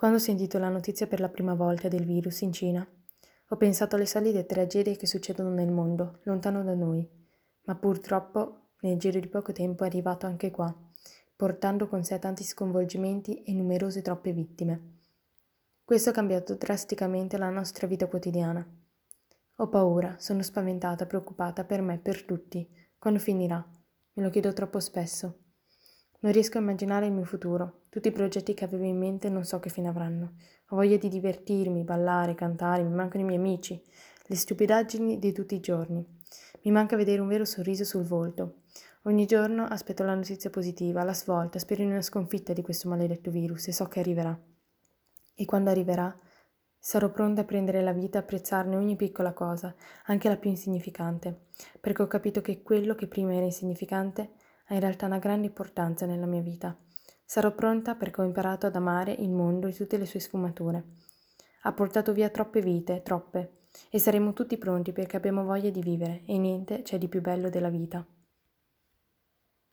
Quando ho sentito la notizia per la prima volta del virus in Cina, ho pensato alle solite tragedie che succedono nel mondo, lontano da noi, ma purtroppo nel giro di poco tempo è arrivato anche qua, portando con sé tanti sconvolgimenti e numerose troppe vittime. Questo ha cambiato drasticamente la nostra vita quotidiana. Ho paura, sono spaventata, preoccupata per me, per tutti. Quando finirà? Me lo chiedo troppo spesso. Non riesco a immaginare il mio futuro. Tutti i progetti che avevo in mente non so che fine avranno. Ho voglia di divertirmi, ballare, cantare, mi mancano i miei amici, le stupidaggini di tutti i giorni. Mi manca vedere un vero sorriso sul volto. Ogni giorno aspetto la notizia positiva, la svolta, spero in una sconfitta di questo maledetto virus e so che arriverà. E quando arriverà, sarò pronta a prendere la vita e apprezzarne ogni piccola cosa, anche la più insignificante, perché ho capito che quello che prima era insignificante ha in realtà una grande importanza nella mia vita. Sarò pronta perché ho imparato ad amare il mondo e tutte le sue sfumature. Ha portato via troppe vite, troppe, e saremo tutti pronti perché abbiamo voglia di vivere e niente c'è di più bello della vita.